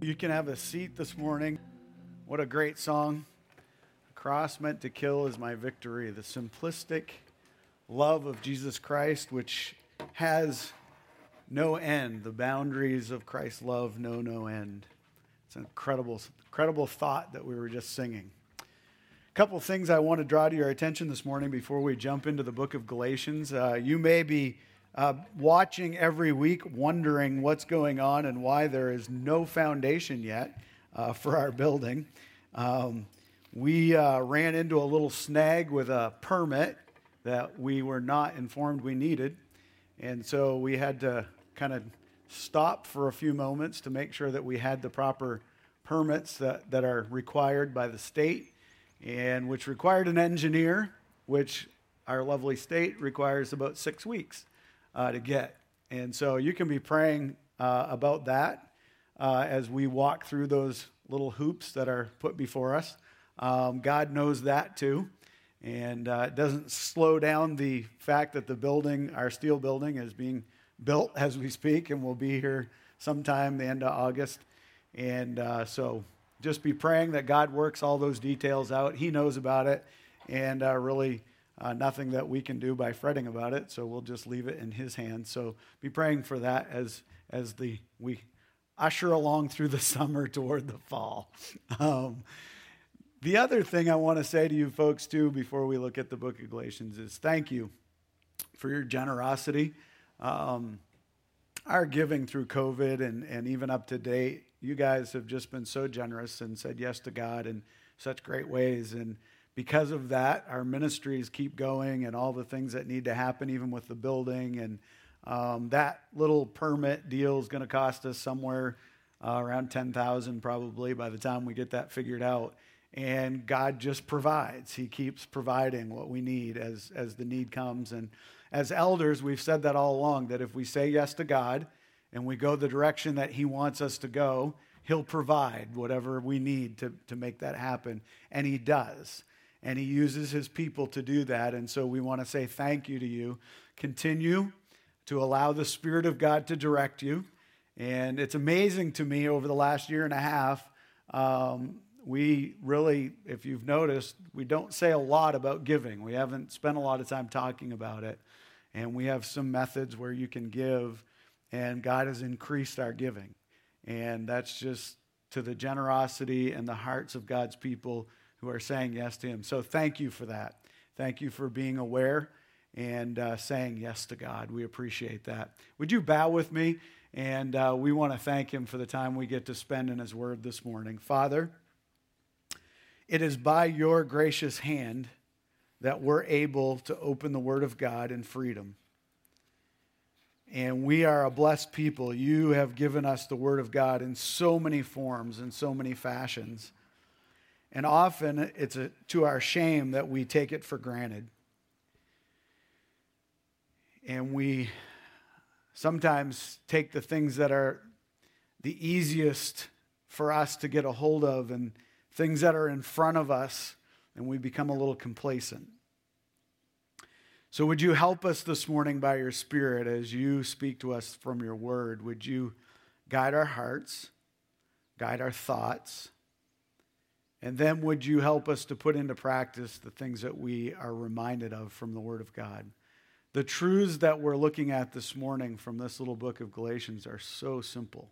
You can have a seat this morning. What a great song. Cross meant to kill is my victory. The simplistic love of Jesus Christ, which has no end. The boundaries of Christ's love know no end. It's an incredible, incredible thought that we were just singing. A couple things I want to draw to your attention this morning before we jump into the book of Galatians. Uh, you may be uh, watching every week, wondering what's going on and why there is no foundation yet uh, for our building. Um, we uh, ran into a little snag with a permit that we were not informed we needed. And so we had to kind of stop for a few moments to make sure that we had the proper permits that, that are required by the state and which required an engineer, which our lovely state requires about six weeks uh, to get. And so you can be praying uh, about that uh, as we walk through those little hoops that are put before us. Um, God knows that too. And uh, it doesn't slow down the fact that the building, our steel building, is being built as we speak and will be here sometime the end of August. And uh, so just be praying that God works all those details out. He knows about it. And uh, really, uh, nothing that we can do by fretting about it, so we'll just leave it in His hands. So be praying for that as as the we usher along through the summer toward the fall. Um, the other thing I want to say to you folks too, before we look at the Book of Galatians, is thank you for your generosity. Um, our giving through COVID and, and even up to date, you guys have just been so generous and said yes to God in such great ways. And because of that, our ministries keep going and all the things that need to happen, even with the building. And um, that little permit deal is going to cost us somewhere uh, around 10000 probably by the time we get that figured out. And God just provides. He keeps providing what we need as, as the need comes. And as elders, we've said that all along that if we say yes to God and we go the direction that He wants us to go, He'll provide whatever we need to, to make that happen. And He does and he uses his people to do that. And so we want to say thank you to you. Continue to allow the Spirit of God to direct you. And it's amazing to me over the last year and a half, um, we really, if you've noticed, we don't say a lot about giving. We haven't spent a lot of time talking about it. And we have some methods where you can give, and God has increased our giving. And that's just to the generosity and the hearts of God's people who are saying yes to Him. So thank you for that. Thank you for being aware and uh, saying yes to God. We appreciate that. Would you bow with me? And uh, we want to thank Him for the time we get to spend in His Word this morning. Father, it is by your gracious hand that we're able to open the Word of God in freedom. And we are a blessed people. You have given us the Word of God in so many forms, in so many fashions. And often it's a, to our shame that we take it for granted. And we sometimes take the things that are the easiest for us to get a hold of and things that are in front of us, and we become a little complacent. So, would you help us this morning by your Spirit as you speak to us from your word? Would you guide our hearts, guide our thoughts? And then would you help us to put into practice the things that we are reminded of from the Word of God? The truths that we're looking at this morning from this little book of Galatians are so simple,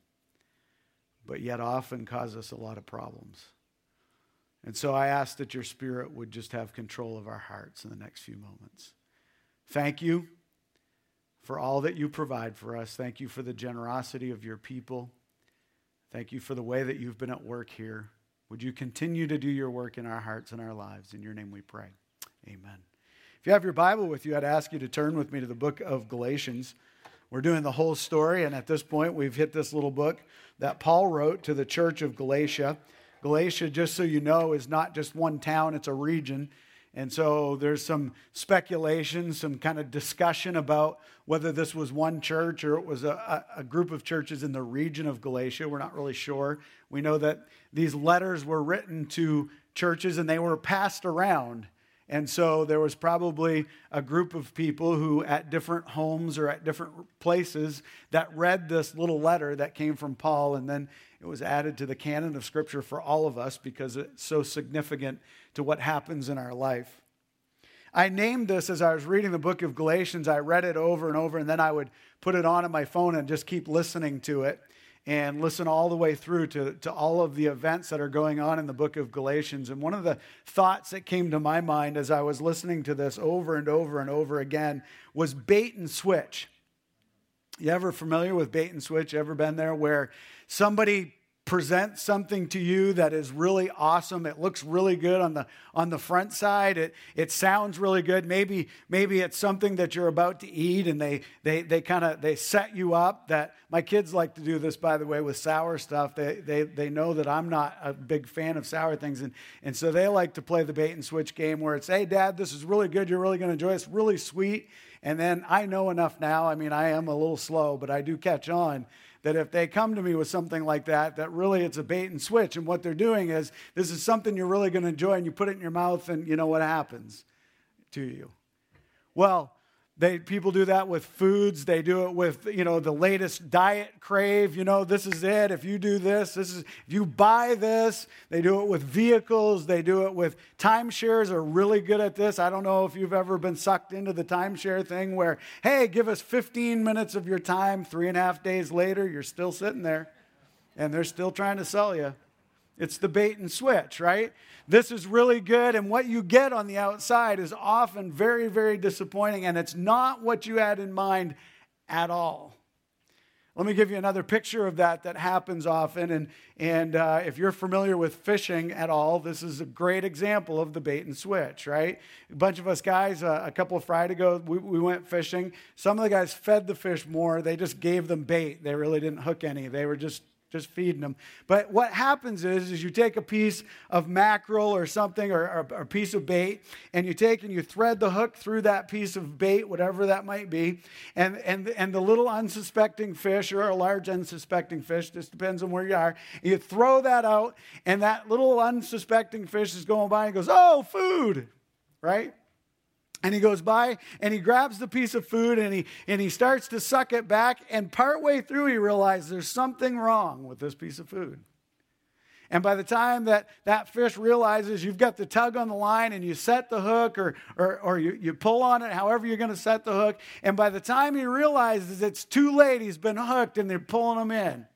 but yet often cause us a lot of problems. And so I ask that your Spirit would just have control of our hearts in the next few moments. Thank you for all that you provide for us. Thank you for the generosity of your people. Thank you for the way that you've been at work here. Would you continue to do your work in our hearts and our lives? In your name we pray. Amen. If you have your Bible with you, I'd ask you to turn with me to the book of Galatians. We're doing the whole story, and at this point, we've hit this little book that Paul wrote to the church of Galatia. Galatia, just so you know, is not just one town, it's a region. And so there's some speculation, some kind of discussion about whether this was one church or it was a, a, group of churches in the region of Galatia. We're not really sure. We know that these letters were written to churches and they were passed around. And so there was probably a group of people who, at different homes or at different places, that read this little letter that came from Paul, and then it was added to the canon of Scripture for all of us because it's so significant to what happens in our life. I named this as I was reading the book of Galatians. I read it over and over, and then I would put it on on my phone and just keep listening to it and listen all the way through to, to all of the events that are going on in the book of Galatians. And one of the thoughts that came to my mind as I was listening to this over and over and over again was bait and switch. You ever familiar with bait and switch? Ever been there where somebody presents something to you that is really awesome? It looks really good on the on the front side. It it sounds really good. Maybe maybe it's something that you're about to eat and they they they kind of they set you up that my kids like to do this by the way with sour stuff. They they they know that I'm not a big fan of sour things and and so they like to play the bait and switch game where it's hey dad this is really good. You're really going to enjoy it. it's really sweet and then I know enough now I mean I am a little slow but I do catch on that if they come to me with something like that, that really it's a bait and switch. And what they're doing is this is something you're really going to enjoy, and you put it in your mouth, and you know what happens to you. Well, they, people do that with foods. They do it with, you know, the latest diet crave. You know, this is it. If you do this, this is, if you buy this, they do it with vehicles. They do it with timeshares are really good at this. I don't know if you've ever been sucked into the timeshare thing where, hey, give us 15 minutes of your time. Three and a half days later, you're still sitting there and they're still trying to sell you. It's the bait and switch, right? This is really good, and what you get on the outside is often very, very disappointing, and it's not what you had in mind at all. Let me give you another picture of that that happens often. And, and uh, if you're familiar with fishing at all, this is a great example of the bait and switch, right? A bunch of us guys, uh, a couple of Friday ago, we, we went fishing. Some of the guys fed the fish more. They just gave them bait. They really didn't hook any. They were just just feeding them. But what happens is, is you take a piece of mackerel or something, or, or, a piece of bait, and you take and you thread the hook through that piece of bait, whatever that might be, and, and, and the little unsuspecting fish, or a large unsuspecting fish, just depends on where you are, you throw that out, and that little unsuspecting fish is going by and goes, oh, food, right? And he goes by and he grabs the piece of food and he, and he starts to suck it back. And partway through, he realizes there's something wrong with this piece of food. And by the time that that fish realizes you've got the tug on the line and you set the hook or, or, or you, you pull on it, however you're going to set the hook, and by the time he realizes it's too late, he's been hooked and they're pulling him in.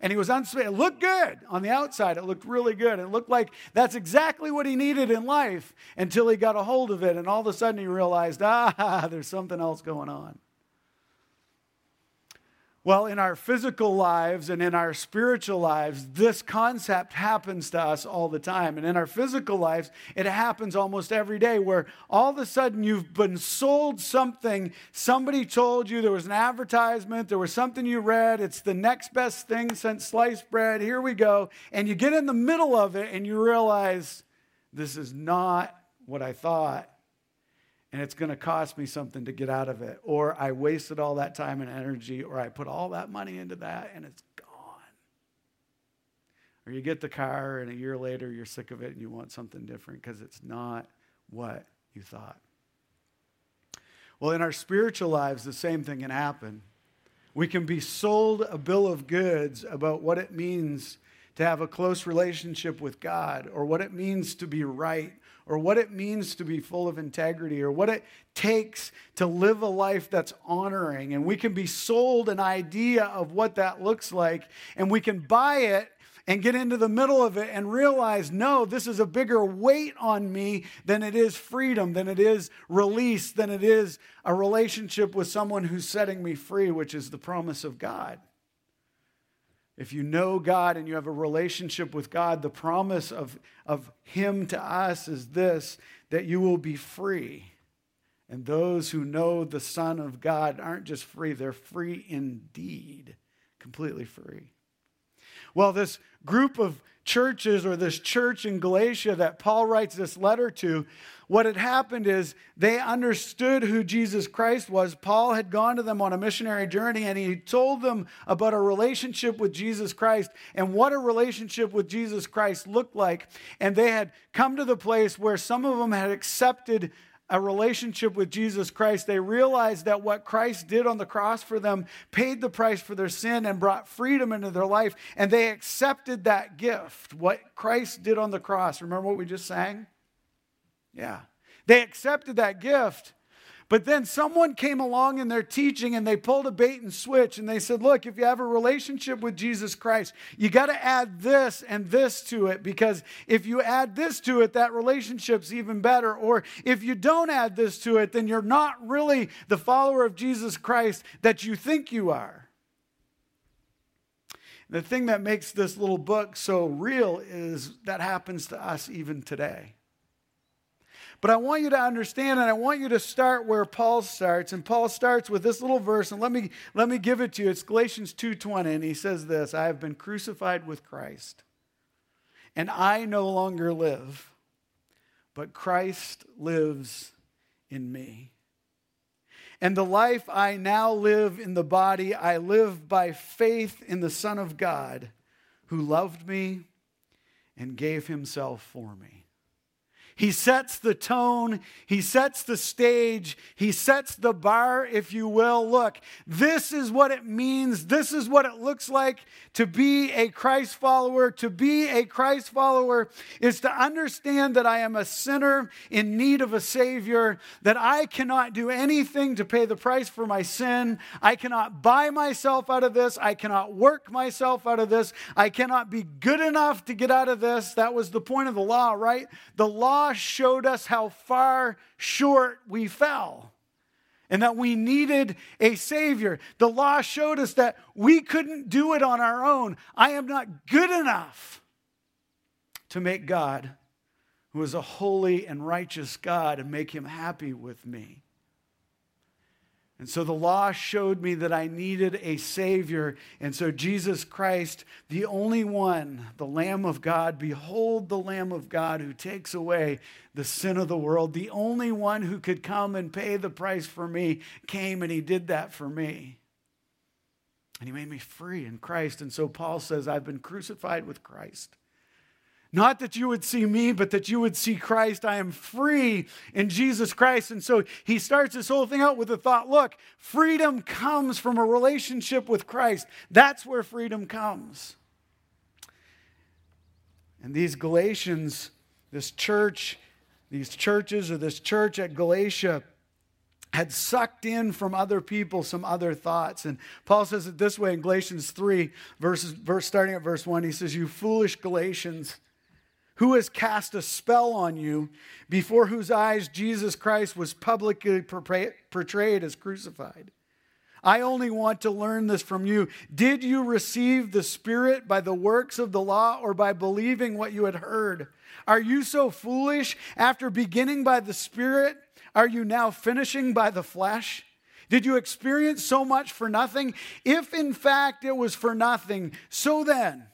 And he was unspeakable. It looked good on the outside. It looked really good. It looked like that's exactly what he needed in life until he got a hold of it. And all of a sudden he realized, ah, there's something else going on. Well, in our physical lives and in our spiritual lives, this concept happens to us all the time. And in our physical lives, it happens almost every day where all of a sudden you've been sold something. Somebody told you there was an advertisement, there was something you read, it's the next best thing since sliced bread. Here we go. And you get in the middle of it and you realize this is not what I thought and it's going to cost me something to get out of it. Or I wasted all that time and energy, or I put all that money into that and it's gone. Or you get the car and a year later you're sick of it and you want something different because it's not what you thought. Well, in our spiritual lives, the same thing can happen. We can be sold a bill of goods about what it means to have a close relationship with God or what it means to be right or what it means to be full of integrity or what it takes to live a life that's honoring. And we can be sold an idea of what that looks like, and we can buy it and get into the middle of it and realize no, this is a bigger weight on me than it is freedom, than it is release, than it is a relationship with someone who's setting me free, which is the promise of God. If you know God and you have a relationship with God, the promise of, of Him to us is this that you will be free. And those who know the Son of God aren't just free, they're free indeed, completely free. Well, this group of churches or this church in Galatia that Paul writes this letter to, what had happened is they understood who Jesus Christ was. Paul had gone to them on a missionary journey and he told them about a relationship with Jesus Christ and what a relationship with Jesus Christ looked like. And they had come to the place where some of them had accepted a relationship with Jesus Christ, they realized that what Christ did on the cross for them paid the price for their sin and brought freedom into their life. And they accepted that gift, what Christ did on the cross. Remember what we just sang? Yeah. They accepted that gift. But then someone came along in their teaching and they pulled a bait and switch and they said, Look, if you have a relationship with Jesus Christ, you got to add this and this to it because if you add this to it, that relationship's even better. Or if you don't add this to it, then you're not really the follower of Jesus Christ that you think you are. The thing that makes this little book so real is that happens to us even today. But I want you to understand and I want you to start where Paul starts. And Paul starts with this little verse and let me let me give it to you. It's Galatians 2:20 and he says this, I have been crucified with Christ. And I no longer live, but Christ lives in me. And the life I now live in the body, I live by faith in the Son of God who loved me and gave himself for me. He sets the tone, he sets the stage, he sets the bar, if you will. Look, this is what it means, this is what it looks like to be a Christ follower. To be a Christ follower is to understand that I am a sinner in need of a Savior, that I cannot do anything to pay the price for my sin. I cannot buy myself out of this, I cannot work myself out of this, I cannot be good enough to get out of this. That was the point of the law, right? The law showed us how far short we fell and that we needed a Savior. The law showed us that we couldn't do it on our own. I am not good enough to make God, who is a holy and righteous God, and make him happy with me. And so the law showed me that I needed a Savior. And so Jesus Christ, the only one, the Lamb of God, behold the Lamb of God who takes away the sin of the world, the only one who could come and pay the price for me, came and he did that for me. And he made me free in Christ. And so Paul says, I've been crucified with Christ. Not that you would see me, but that you would see Christ. I am free in Jesus Christ. And so he starts this whole thing out with the thought look, freedom comes from a relationship with Christ. That's where freedom comes. And these Galatians, this church, these churches, or this church at Galatia, had sucked in from other people some other thoughts. And Paul says it this way in Galatians 3, verses, verse, starting at verse 1. He says, You foolish Galatians. Who has cast a spell on you, before whose eyes Jesus Christ was publicly portrayed as crucified? I only want to learn this from you. Did you receive the Spirit by the works of the law or by believing what you had heard? Are you so foolish? After beginning by the Spirit, are you now finishing by the flesh? Did you experience so much for nothing? If in fact it was for nothing, so then,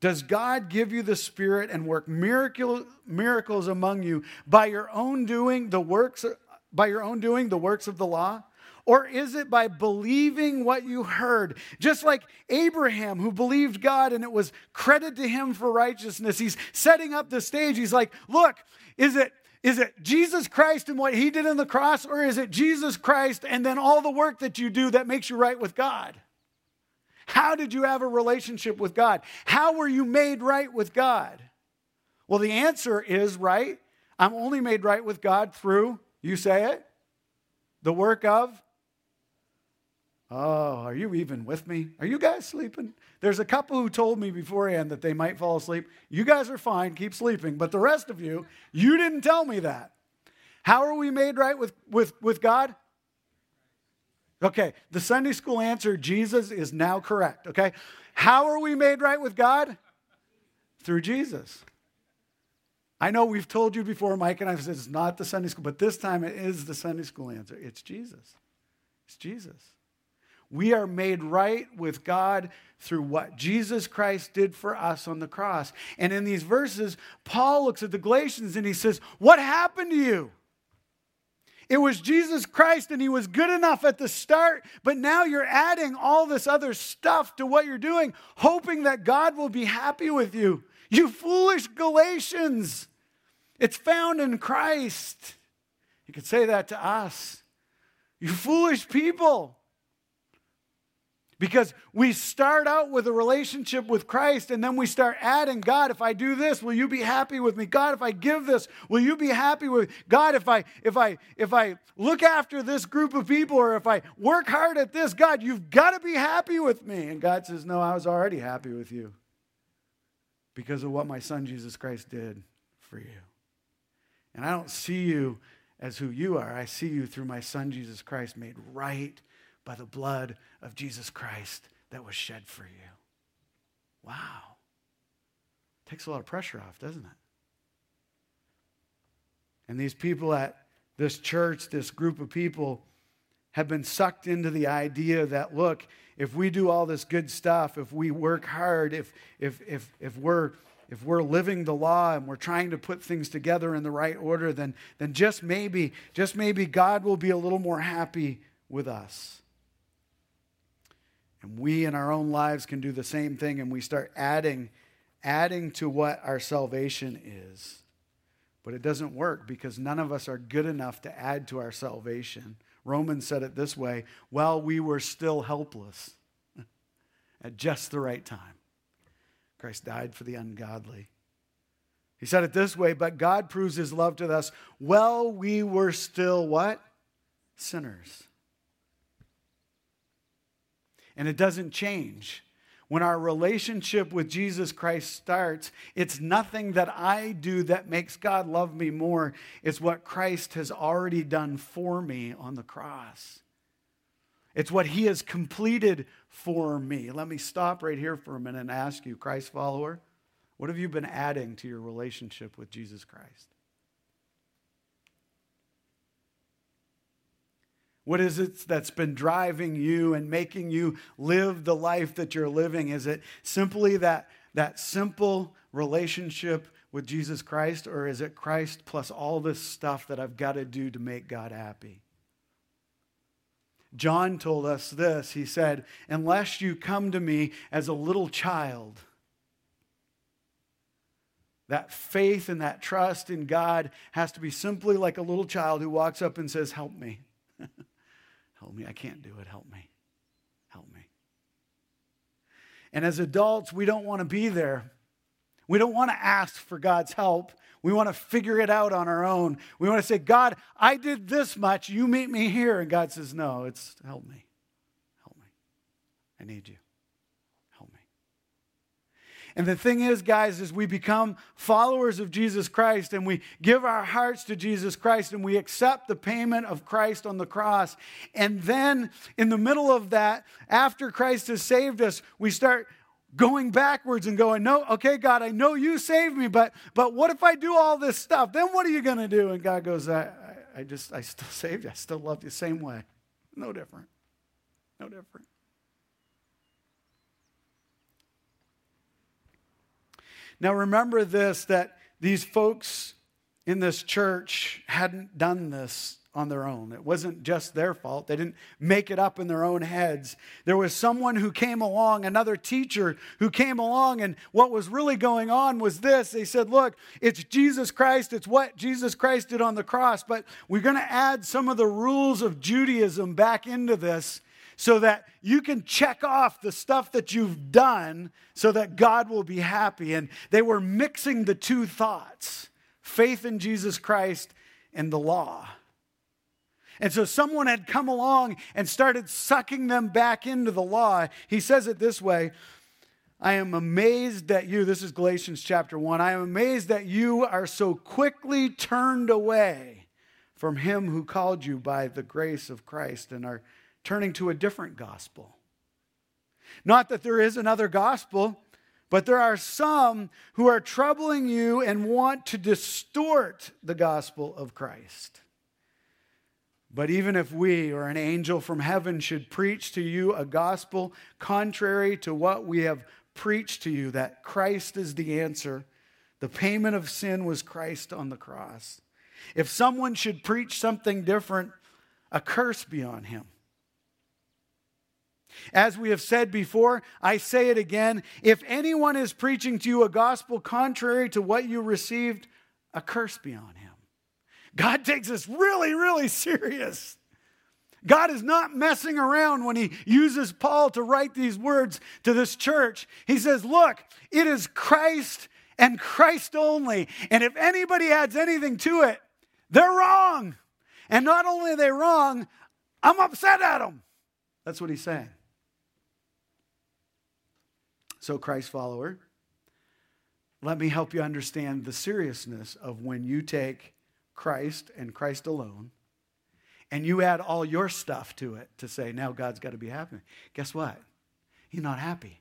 does God give you the Spirit and work miracle, miracles among you by your own doing the works by your own doing the works of the law? Or is it by believing what you heard? Just like Abraham, who believed God and it was credit to him for righteousness. He's setting up the stage. He's like, look, is it is it Jesus Christ and what he did on the cross, or is it Jesus Christ and then all the work that you do that makes you right with God? How did you have a relationship with God? How were you made right with God? Well, the answer is right. I'm only made right with God through, you say it, the work of. Oh, are you even with me? Are you guys sleeping? There's a couple who told me beforehand that they might fall asleep. You guys are fine, keep sleeping. But the rest of you, you didn't tell me that. How are we made right with, with, with God? Okay, the Sunday school answer, Jesus, is now correct. Okay, how are we made right with God? Through Jesus. I know we've told you before, Mike and I said it's not the Sunday school, but this time it is the Sunday school answer. It's Jesus. It's Jesus. We are made right with God through what Jesus Christ did for us on the cross. And in these verses, Paul looks at the Galatians and he says, What happened to you? It was Jesus Christ and he was good enough at the start, but now you're adding all this other stuff to what you're doing, hoping that God will be happy with you. You foolish Galatians. It's found in Christ. You could say that to us. You foolish people. Because we start out with a relationship with Christ and then we start adding, God, if I do this, will you be happy with me? God, if I give this, will you be happy with me? God, if I if I if I look after this group of people or if I work hard at this, God, you've got to be happy with me. And God says, "No, I was already happy with you because of what my son Jesus Christ did for you." And I don't see you as who you are. I see you through my son Jesus Christ made right by the blood of Jesus Christ that was shed for you. Wow. Takes a lot of pressure off, doesn't it? And these people at this church, this group of people, have been sucked into the idea that, look, if we do all this good stuff, if we work hard, if, if, if, if, we're, if we're living the law and we're trying to put things together in the right order, then, then just maybe, just maybe God will be a little more happy with us. And we in our own lives can do the same thing and we start adding adding to what our salvation is. But it doesn't work because none of us are good enough to add to our salvation. Romans said it this way while we were still helpless at just the right time, Christ died for the ungodly. He said it this way, but God proves his love to us while we were still what? Sinners and it doesn't change. When our relationship with Jesus Christ starts, it's nothing that I do that makes God love me more. It's what Christ has already done for me on the cross. It's what he has completed for me. Let me stop right here for a minute and ask you, Christ follower, what have you been adding to your relationship with Jesus Christ? What is it that's been driving you and making you live the life that you're living? Is it simply that, that simple relationship with Jesus Christ, or is it Christ plus all this stuff that I've got to do to make God happy? John told us this. He said, Unless you come to me as a little child, that faith and that trust in God has to be simply like a little child who walks up and says, Help me. Help me. I can't do it. Help me. Help me. And as adults, we don't want to be there. We don't want to ask for God's help. We want to figure it out on our own. We want to say, God, I did this much. You meet me here. And God says, No, it's help me. Help me. I need you. And the thing is, guys, is we become followers of Jesus Christ and we give our hearts to Jesus Christ and we accept the payment of Christ on the cross. And then in the middle of that, after Christ has saved us, we start going backwards and going, No, okay, God, I know you saved me, but but what if I do all this stuff? Then what are you gonna do? And God goes, I, I just I still saved you. I still love you the same way. No different. No different. Now, remember this that these folks in this church hadn't done this on their own. It wasn't just their fault. They didn't make it up in their own heads. There was someone who came along, another teacher who came along, and what was really going on was this. They said, Look, it's Jesus Christ, it's what Jesus Christ did on the cross, but we're going to add some of the rules of Judaism back into this so that you can check off the stuff that you've done so that God will be happy. And they were mixing the two thoughts faith in Jesus Christ and the law. And so someone had come along and started sucking them back into the law. He says it this way I am amazed that you, this is Galatians chapter 1, I am amazed that you are so quickly turned away from him who called you by the grace of Christ and are turning to a different gospel. Not that there is another gospel, but there are some who are troubling you and want to distort the gospel of Christ. But even if we or an angel from heaven should preach to you a gospel contrary to what we have preached to you, that Christ is the answer, the payment of sin was Christ on the cross. If someone should preach something different, a curse be on him. As we have said before, I say it again if anyone is preaching to you a gospel contrary to what you received, a curse be on him. God takes this really, really serious. God is not messing around when he uses Paul to write these words to this church. He says, Look, it is Christ and Christ only. And if anybody adds anything to it, they're wrong. And not only are they wrong, I'm upset at them. That's what he's saying. So, Christ follower, let me help you understand the seriousness of when you take Christ and Christ alone and you add all your stuff to it to say, now God's got to be happy. Guess what? He's not happy.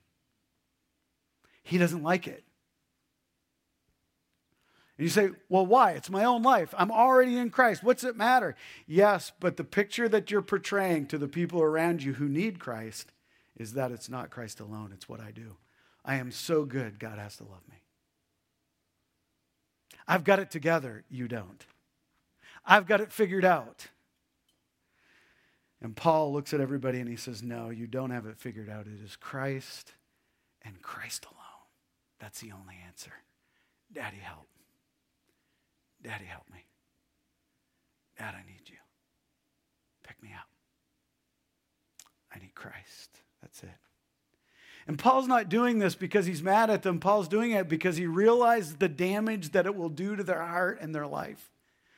He doesn't like it. And you say, well, why? It's my own life. I'm already in Christ. What's it matter? Yes, but the picture that you're portraying to the people around you who need Christ is that it's not Christ alone, it's what I do. I am so good, God has to love me. I've got it together, you don't. I've got it figured out. And Paul looks at everybody and he says, No, you don't have it figured out. It is Christ and Christ alone. That's the only answer. Daddy, help. Daddy, help me. Dad, I need you. Pick me up. I need Christ. That's it. And Paul's not doing this because he's mad at them. Paul's doing it because he realized the damage that it will do to their heart and their life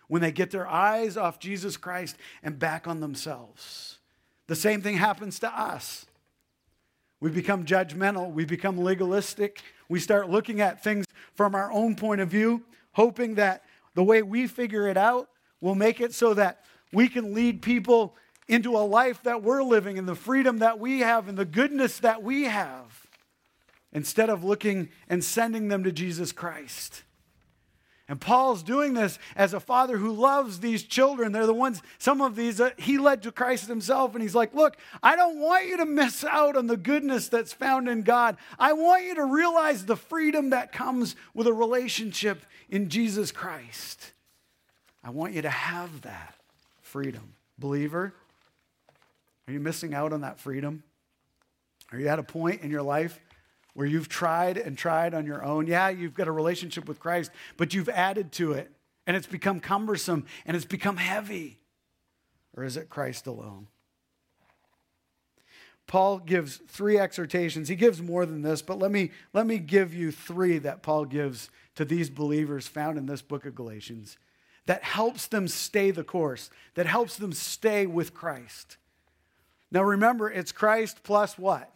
when they get their eyes off Jesus Christ and back on themselves. The same thing happens to us. We become judgmental, we become legalistic, we start looking at things from our own point of view, hoping that the way we figure it out will make it so that we can lead people into a life that we're living and the freedom that we have and the goodness that we have instead of looking and sending them to Jesus Christ. And Paul's doing this as a father who loves these children. They're the ones, some of these, uh, he led to Christ himself. And he's like, Look, I don't want you to miss out on the goodness that's found in God. I want you to realize the freedom that comes with a relationship in Jesus Christ. I want you to have that freedom. Believer, are you missing out on that freedom? Are you at a point in your life where you've tried and tried on your own. Yeah, you've got a relationship with Christ, but you've added to it and it's become cumbersome and it's become heavy. Or is it Christ alone? Paul gives three exhortations. He gives more than this, but let me, let me give you three that Paul gives to these believers found in this book of Galatians that helps them stay the course, that helps them stay with Christ. Now remember, it's Christ plus what?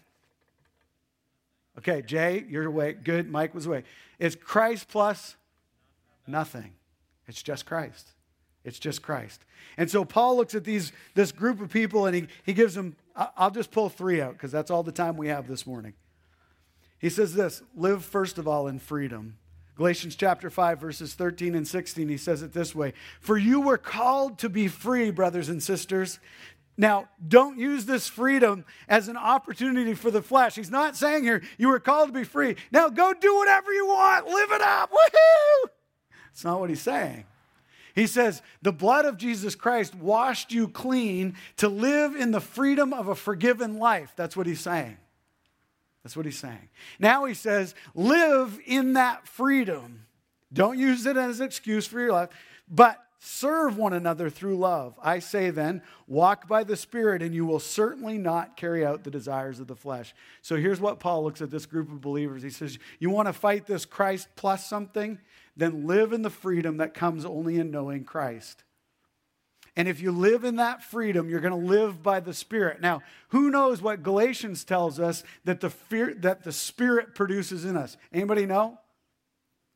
Okay, Jay, you're away. Good. Mike was away. It's Christ plus nothing. It's just Christ. It's just Christ. And so Paul looks at these this group of people and he, he gives them, I'll just pull three out because that's all the time we have this morning. He says this live first of all in freedom. Galatians chapter 5, verses 13 and 16, he says it this way For you were called to be free, brothers and sisters. Now, don't use this freedom as an opportunity for the flesh. He's not saying here, you were called to be free. Now go do whatever you want, live it up. Woohoo! It's not what he's saying. He says, the blood of Jesus Christ washed you clean to live in the freedom of a forgiven life. That's what he's saying. That's what he's saying. Now he says, live in that freedom. Don't use it as an excuse for your life, but Serve one another through love. I say then, walk by the Spirit, and you will certainly not carry out the desires of the flesh. So here's what Paul looks at this group of believers. He says, You want to fight this Christ plus something? Then live in the freedom that comes only in knowing Christ. And if you live in that freedom, you're going to live by the Spirit. Now, who knows what Galatians tells us that the, fear, that the Spirit produces in us? Anybody know?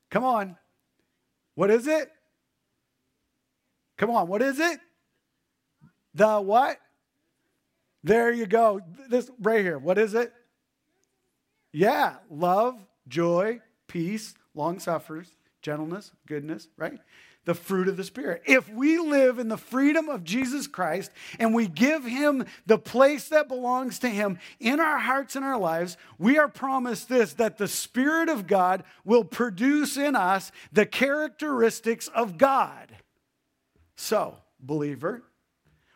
Come on. What is it? Come on, what is it? The what? There you go. This right here. What is it? Yeah, love, joy, peace, long suffers, gentleness, goodness, right? the fruit of the Spirit. If we live in the freedom of Jesus Christ and we give Him the place that belongs to Him in our hearts and our lives, we are promised this that the Spirit of God will produce in us the characteristics of God. So, believer,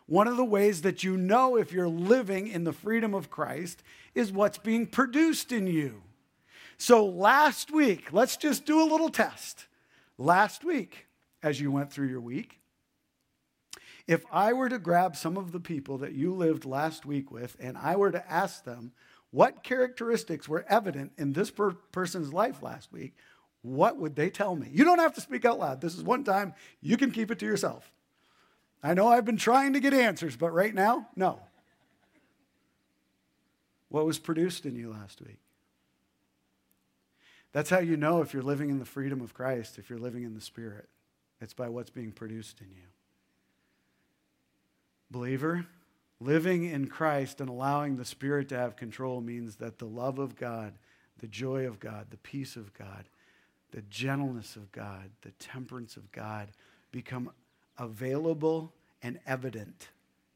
one of the ways that you know if you're living in the freedom of Christ is what's being produced in you. So, last week, let's just do a little test. Last week, as you went through your week. If I were to grab some of the people that you lived last week with and I were to ask them what characteristics were evident in this per- person's life last week, what would they tell me? You don't have to speak out loud. This is one time you can keep it to yourself. I know I've been trying to get answers, but right now, no. What was produced in you last week? That's how you know if you're living in the freedom of Christ, if you're living in the Spirit. It's by what's being produced in you. Believer, living in Christ and allowing the Spirit to have control means that the love of God, the joy of God, the peace of God, the gentleness of God, the temperance of God become available and evident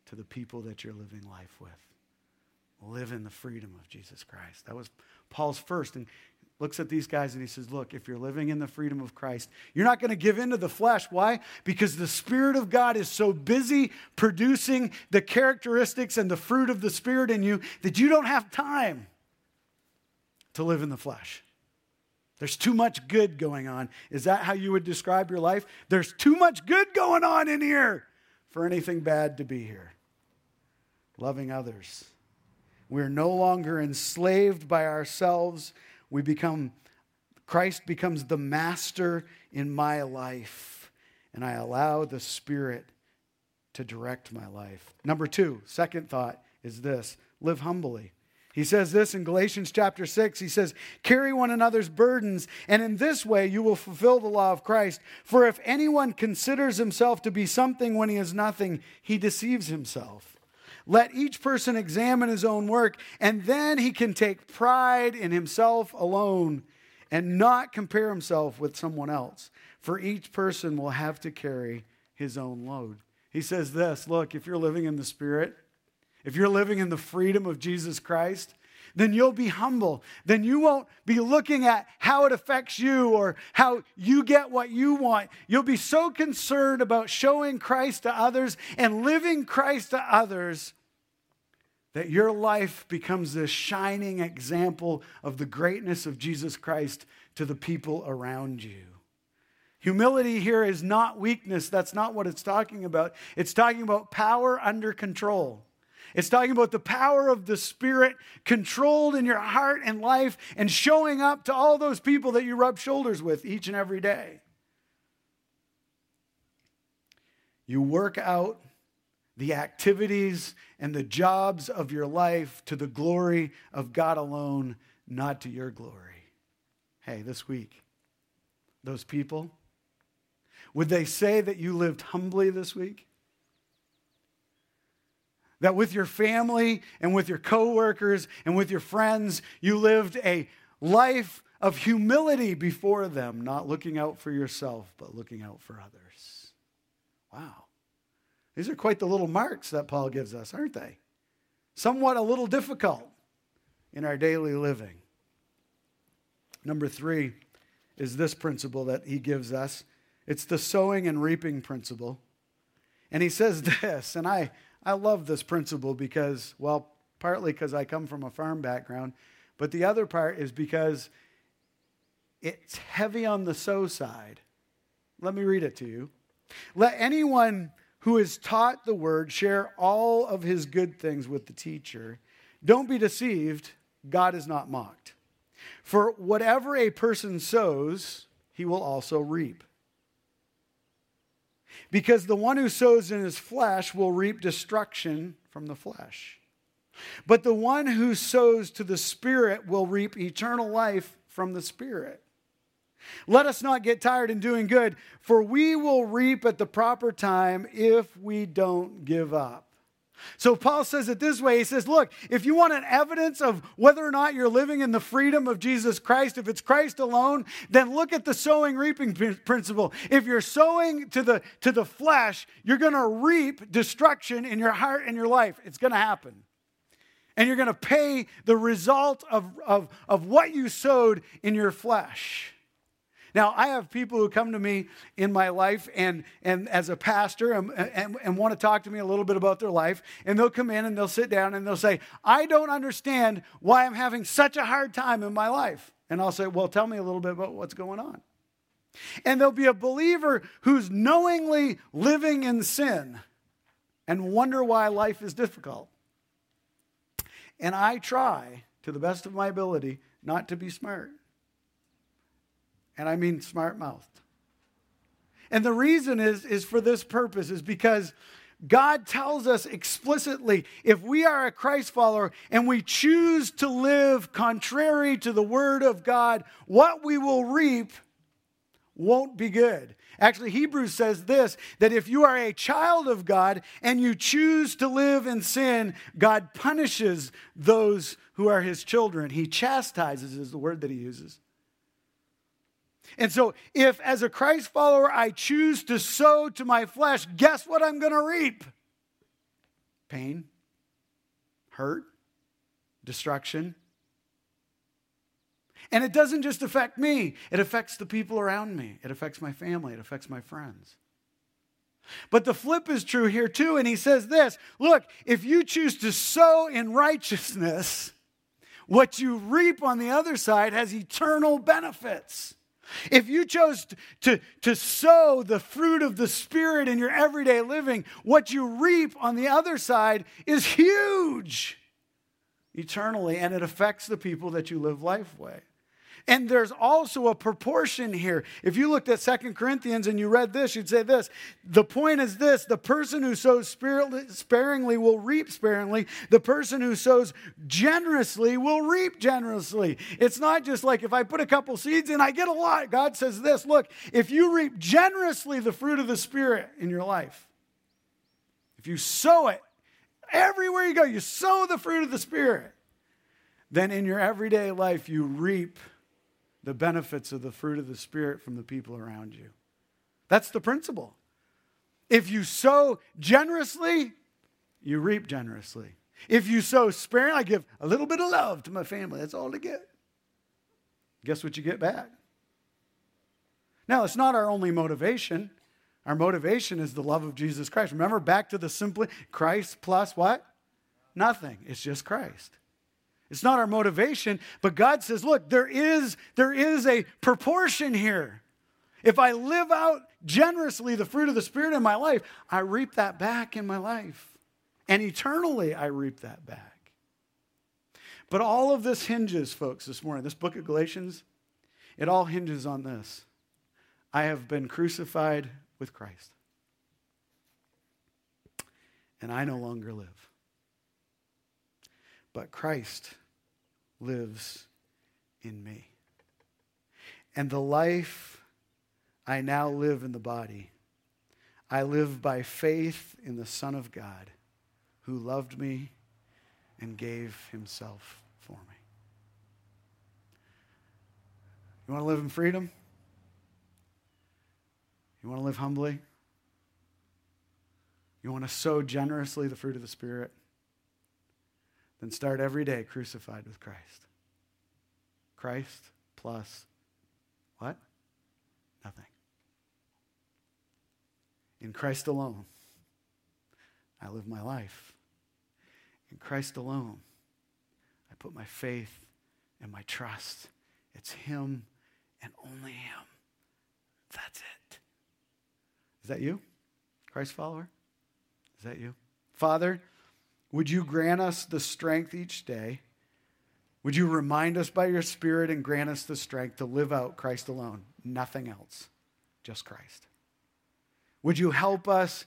to the people that you're living life with. Live in the freedom of Jesus Christ. That was Paul's first and looks at these guys and he says, Look, if you're living in the freedom of Christ, you're not going to give in to the flesh. Why? Because the Spirit of God is so busy producing the characteristics and the fruit of the Spirit in you that you don't have time to live in the flesh. There's too much good going on. Is that how you would describe your life? There's too much good going on in here for anything bad to be here. Loving others. We're no longer enslaved by ourselves we become, Christ becomes the master in my life, and I allow the Spirit to direct my life. Number two, second thought is this live humbly. He says this in Galatians chapter 6. He says, Carry one another's burdens, and in this way you will fulfill the law of Christ. For if anyone considers himself to be something when he is nothing, he deceives himself. Let each person examine his own work, and then he can take pride in himself alone and not compare himself with someone else. For each person will have to carry his own load. He says this look, if you're living in the Spirit, if you're living in the freedom of Jesus Christ, then you'll be humble. Then you won't be looking at how it affects you or how you get what you want. You'll be so concerned about showing Christ to others and living Christ to others that your life becomes this shining example of the greatness of Jesus Christ to the people around you. Humility here is not weakness. That's not what it's talking about. It's talking about power under control. It's talking about the power of the Spirit controlled in your heart and life and showing up to all those people that you rub shoulders with each and every day. You work out the activities and the jobs of your life to the glory of God alone, not to your glory. Hey, this week, those people, would they say that you lived humbly this week? That with your family and with your coworkers and with your friends, you lived a life of humility before them, not looking out for yourself, but looking out for others. Wow. These are quite the little marks that Paul gives us, aren't they? Somewhat a little difficult in our daily living. Number three is this principle that he gives us it's the sowing and reaping principle. And he says this, and I, I love this principle because, well, partly because I come from a farm background, but the other part is because it's heavy on the sow side. Let me read it to you. Let anyone who is taught the word share all of his good things with the teacher. Don't be deceived, God is not mocked. For whatever a person sows, he will also reap. Because the one who sows in his flesh will reap destruction from the flesh. But the one who sows to the Spirit will reap eternal life from the Spirit. Let us not get tired in doing good, for we will reap at the proper time if we don't give up. So Paul says it this way. He says, Look, if you want an evidence of whether or not you're living in the freedom of Jesus Christ, if it's Christ alone, then look at the sowing reaping principle. If you're sowing to the, to the flesh, you're going to reap destruction in your heart and your life. It's going to happen. And you're going to pay the result of, of, of what you sowed in your flesh. Now, I have people who come to me in my life and, and as a pastor and, and, and want to talk to me a little bit about their life. And they'll come in and they'll sit down and they'll say, I don't understand why I'm having such a hard time in my life. And I'll say, Well, tell me a little bit about what's going on. And there'll be a believer who's knowingly living in sin and wonder why life is difficult. And I try, to the best of my ability, not to be smart and I mean smart mouthed. And the reason is, is for this purpose, is because God tells us explicitly if we are a Christ follower and we choose to live contrary to the word of God, what we will reap won't be good. Actually, Hebrews says this that if you are a child of God and you choose to live in sin, God punishes those who are his children. He chastises, is the word that he uses. And so, if as a Christ follower I choose to sow to my flesh, guess what I'm going to reap? Pain, hurt, destruction. And it doesn't just affect me, it affects the people around me, it affects my family, it affects my friends. But the flip is true here too. And he says this look, if you choose to sow in righteousness, what you reap on the other side has eternal benefits. If you chose to, to sow the fruit of the Spirit in your everyday living, what you reap on the other side is huge eternally, and it affects the people that you live life with. And there's also a proportion here. If you looked at Second Corinthians and you read this, you'd say this. The point is this the person who sows sparingly will reap sparingly, the person who sows generously will reap generously. It's not just like if I put a couple seeds in, I get a lot. God says this look, if you reap generously the fruit of the Spirit in your life, if you sow it, everywhere you go, you sow the fruit of the Spirit, then in your everyday life, you reap the benefits of the fruit of the Spirit from the people around you. That's the principle. If you sow generously, you reap generously. If you sow sparingly, I give a little bit of love to my family. That's all to get. Guess what you get back? Now, it's not our only motivation. Our motivation is the love of Jesus Christ. Remember, back to the simply Christ plus what? Nothing. It's just Christ. It's not our motivation, but God says, look, there is, there is a proportion here. If I live out generously the fruit of the Spirit in my life, I reap that back in my life. And eternally, I reap that back. But all of this hinges, folks, this morning, this book of Galatians, it all hinges on this I have been crucified with Christ, and I no longer live but Christ lives in me. And the life I now live in the body, I live by faith in the Son of God who loved me and gave himself for me. You want to live in freedom? You want to live humbly? You want to sow generously the fruit of the Spirit? Then start every day crucified with Christ. Christ plus what? Nothing. In Christ alone, I live my life. In Christ alone, I put my faith and my trust. It's Him and only Him. That's it. Is that you? Christ follower? Is that you? Father, would you grant us the strength each day? Would you remind us by your Spirit and grant us the strength to live out Christ alone, nothing else, just Christ? Would you help us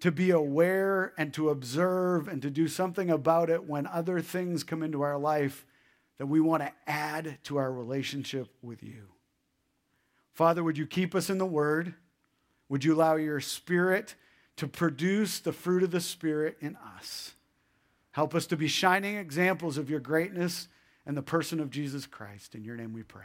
to be aware and to observe and to do something about it when other things come into our life that we want to add to our relationship with you? Father, would you keep us in the Word? Would you allow your Spirit to produce the fruit of the Spirit in us. Help us to be shining examples of your greatness and the person of Jesus Christ. In your name we pray.